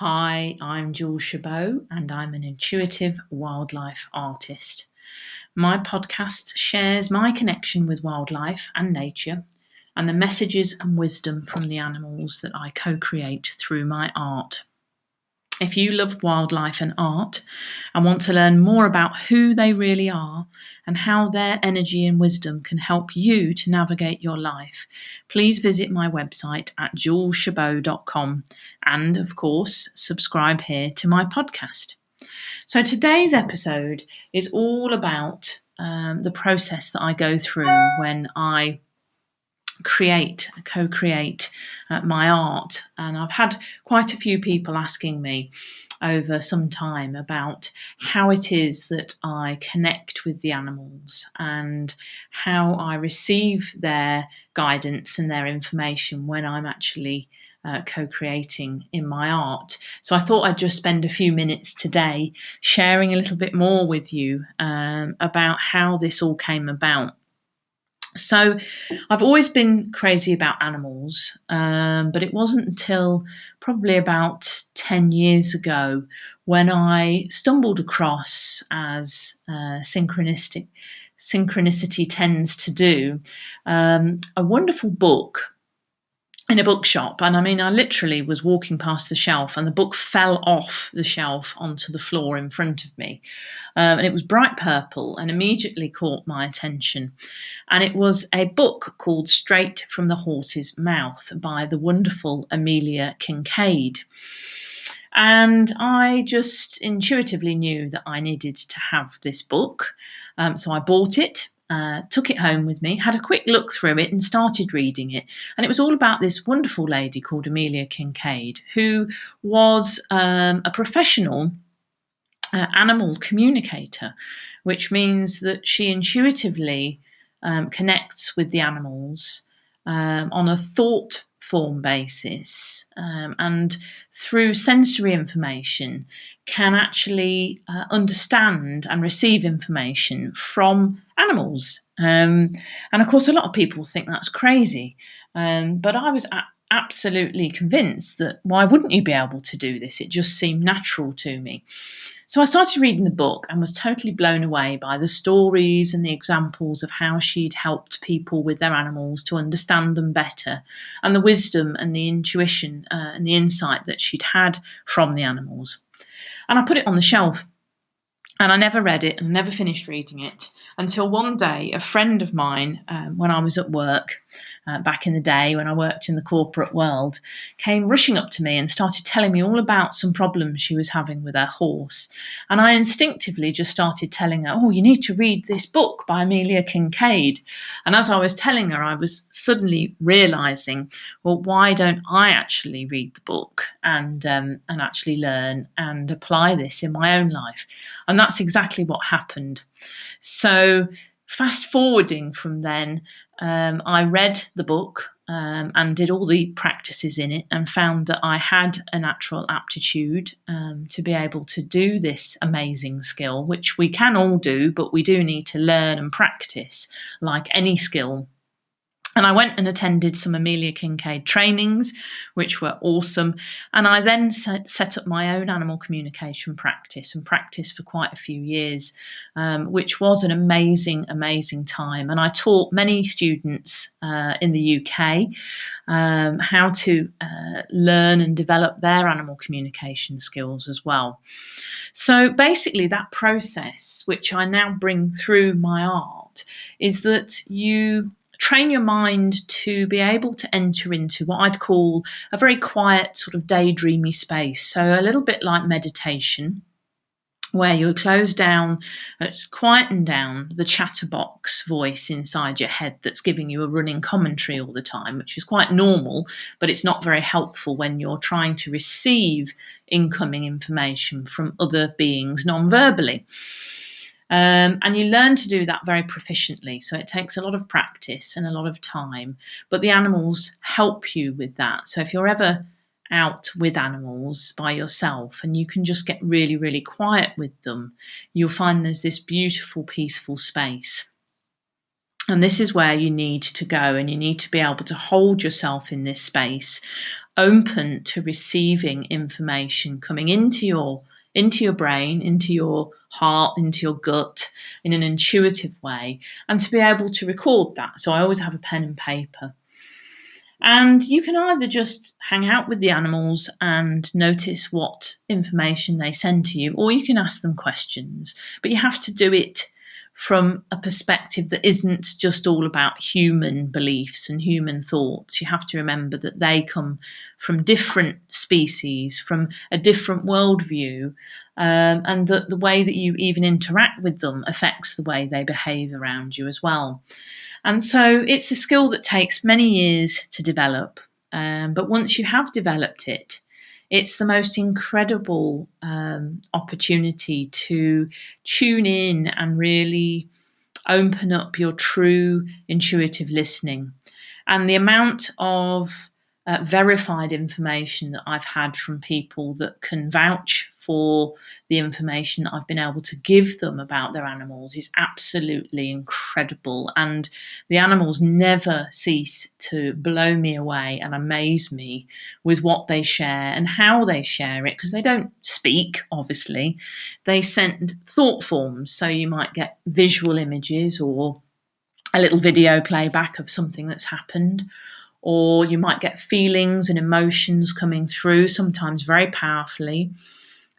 Hi, I'm Jules Chabot, and I'm an intuitive wildlife artist. My podcast shares my connection with wildlife and nature and the messages and wisdom from the animals that I co create through my art. If you love wildlife and art and want to learn more about who they really are and how their energy and wisdom can help you to navigate your life, please visit my website at juleschabot.com and, of course, subscribe here to my podcast. So, today's episode is all about um, the process that I go through when I create, co create uh, my art. And I've had quite a few people asking me over some time about how it is that I connect with the animals and how I receive their guidance and their information when I'm actually. Uh, co creating in my art. So I thought I'd just spend a few minutes today sharing a little bit more with you um, about how this all came about. So I've always been crazy about animals, um, but it wasn't until probably about 10 years ago when I stumbled across, as uh, synchronistic, synchronicity tends to do, um, a wonderful book in a bookshop and i mean i literally was walking past the shelf and the book fell off the shelf onto the floor in front of me. Um, and it was bright purple and immediately caught my attention. And it was a book called straight from the horse's mouth by the wonderful amelia kinkade. And I just intuitively knew that I needed to have this book. Um, so I bought it uh, took it home with me, had a quick look through it, and started reading it. And it was all about this wonderful lady called Amelia Kinkade, who was um, a professional uh, animal communicator, which means that she intuitively um, connects with the animals um, on a thought form basis um, and through sensory information can actually uh, understand and receive information from animals. Um, and of course, a lot of people think that's crazy. Um, but I was absolutely convinced that why wouldn't you be able to do this? It just seemed natural to me. So I started reading the book and was totally blown away by the stories and the examples of how she'd helped people with their animals to understand them better, and the wisdom and the intuition uh, and the insight that she'd had from the animals. And I put it on the shelf and I never read it and never finished reading it until one day a friend of mine, um, when I was at work uh, back in the day when I worked in the corporate world, came rushing up to me and started telling me all about some problems she was having with her horse. And I instinctively just started telling her, Oh, you need to read this book by Amelia Kinkade. And as I was telling her, I was suddenly realizing, well, why don't I actually read the book and, um, and actually learn and apply this in my own life? And that's exactly what happened. So, fast forwarding from then, um, I read the book um, and did all the practices in it and found that I had a natural aptitude um, to be able to do this amazing skill, which we can all do, but we do need to learn and practice like any skill and I went and attended some Amelia Kinkade trainings, which were awesome. And I then set, set up my own animal communication practice and practiced for quite a few years, um, which was an amazing, amazing time. And I taught many students uh, in the UK um, how to uh, learn and develop their animal communication skills as well. So basically, that process, which I now bring through my art, is that you train your mind to be able to enter into what I'd call a very quiet, sort of daydreamy space. So, a little bit like meditation, where you close down, uh, quieten down the chatterbox voice inside your head that's giving you a running commentary all the time, which is quite normal, but it's not very helpful when you're trying to receive incoming information from other beings non verbally. Um, and you learn to do that very proficiently. So it takes a lot of practice and a lot of time. But the animals help you with that. So if you're ever out with animals by yourself and you can just get really, really quiet with them, you'll find there's this beautiful, peaceful space. And this is where you need to go, and you need to be able to hold yourself in this space open to receiving information coming into your into your brain, into your heart, into your gut in an intuitive way, and to be able to record that. So I always have a pen and paper. And you can either just hang out with the animals and notice what information they send to you, or you can ask them questions. But you have to do it from a perspective that isn't just all about human beliefs and human thoughts. You have to remember that they come from different species, from a different worldview, um, and that the way that you even interact with them affects the way they behave around you as well. And so it's a skill that takes many years to develop. Um, but once you have developed it, it's the most incredible um, opportunity to tune in and really open up your true intuitive listening. And the amount of uh, verified information that I've had from people that can vouch for the information I've been able to give them about their animals is absolutely incredible. And the animals never cease to blow me away and amaze me with what they share and how they share it, because they don't speak, obviously. They send thought forms. So you might get visual images or a little video playback of something that's happened or you might get feelings and emotions coming through, sometimes very powerfully.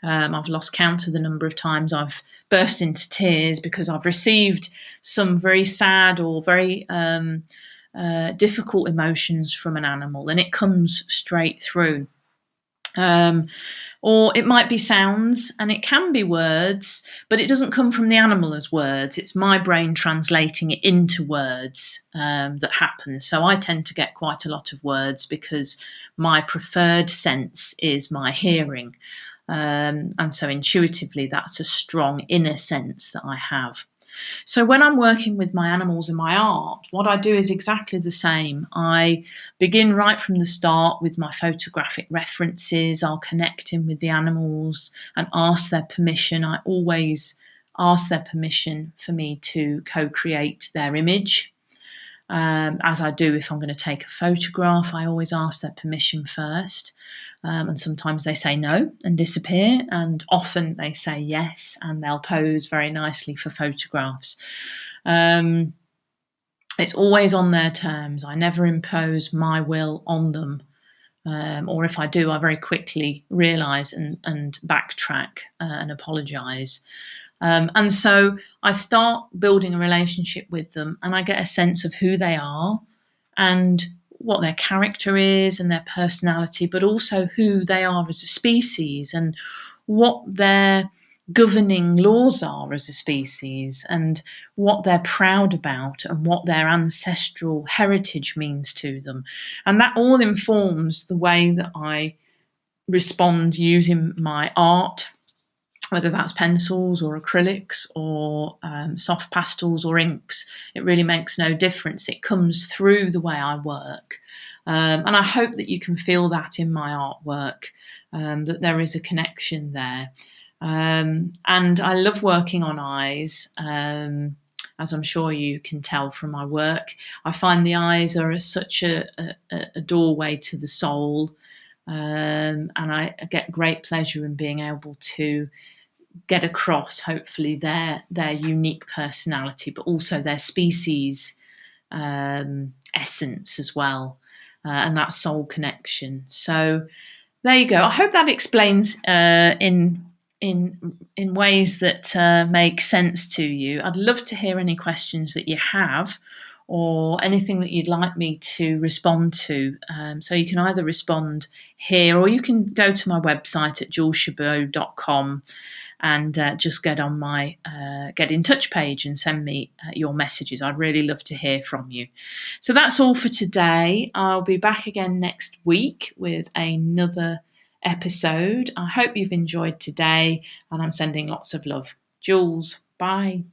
Um, I've lost count of the number of times I've burst into tears because I've received some very sad or very um, uh, difficult emotions from an animal, and it comes straight through. Um, or it might be sounds and it can be words, but it doesn't come from the animal as words. It's my brain translating it into words um, that happen. So I tend to get quite a lot of words because my preferred sense is my hearing. Um, and so intuitively, that's a strong inner sense that I have. So when I'm working with my animals in my art, what I do is exactly the same. I begin right from the start with my photographic references. I'll connect in with the animals and ask their permission. I always ask their permission for me to co create their image. Um, as I do if I'm going to take a photograph, I always ask their permission first. Um, and sometimes they say no and disappear, and often they say yes and they'll pose very nicely for photographs. Um, it's always on their terms. I never impose my will on them. Um, or if I do, I very quickly realise and, and backtrack uh, and apologise. Um, and so I start building a relationship with them and I get a sense of who they are and what their character is and their personality, but also who they are as a species and what their governing laws are as a species and what they're proud about and what their ancestral heritage means to them. And that all informs the way that I respond using my art whether that's pencils or acrylics or um, soft pastels or inks, it really makes no difference. It comes through the way I work. Um, and I hope that you can feel that in my artwork, um, that there is a connection there. Um, and I love working on eyes, um, as I'm sure you can tell from my work. I find the eyes are a, such a, a, a, doorway to the soul. Um, and I get great pleasure in being able to get across hopefully their their unique personality but also their species um, essence as well uh, and that soul connection so there you go i hope that explains uh, in in in ways that uh, make sense to you i'd love to hear any questions that you have or anything that you'd like me to respond to. Um, so you can either respond here or you can go to my website at juleschabot.com and uh, just get on my uh, get in touch page and send me uh, your messages. I'd really love to hear from you. So that's all for today. I'll be back again next week with another episode. I hope you've enjoyed today, and I'm sending lots of love. Jules, bye.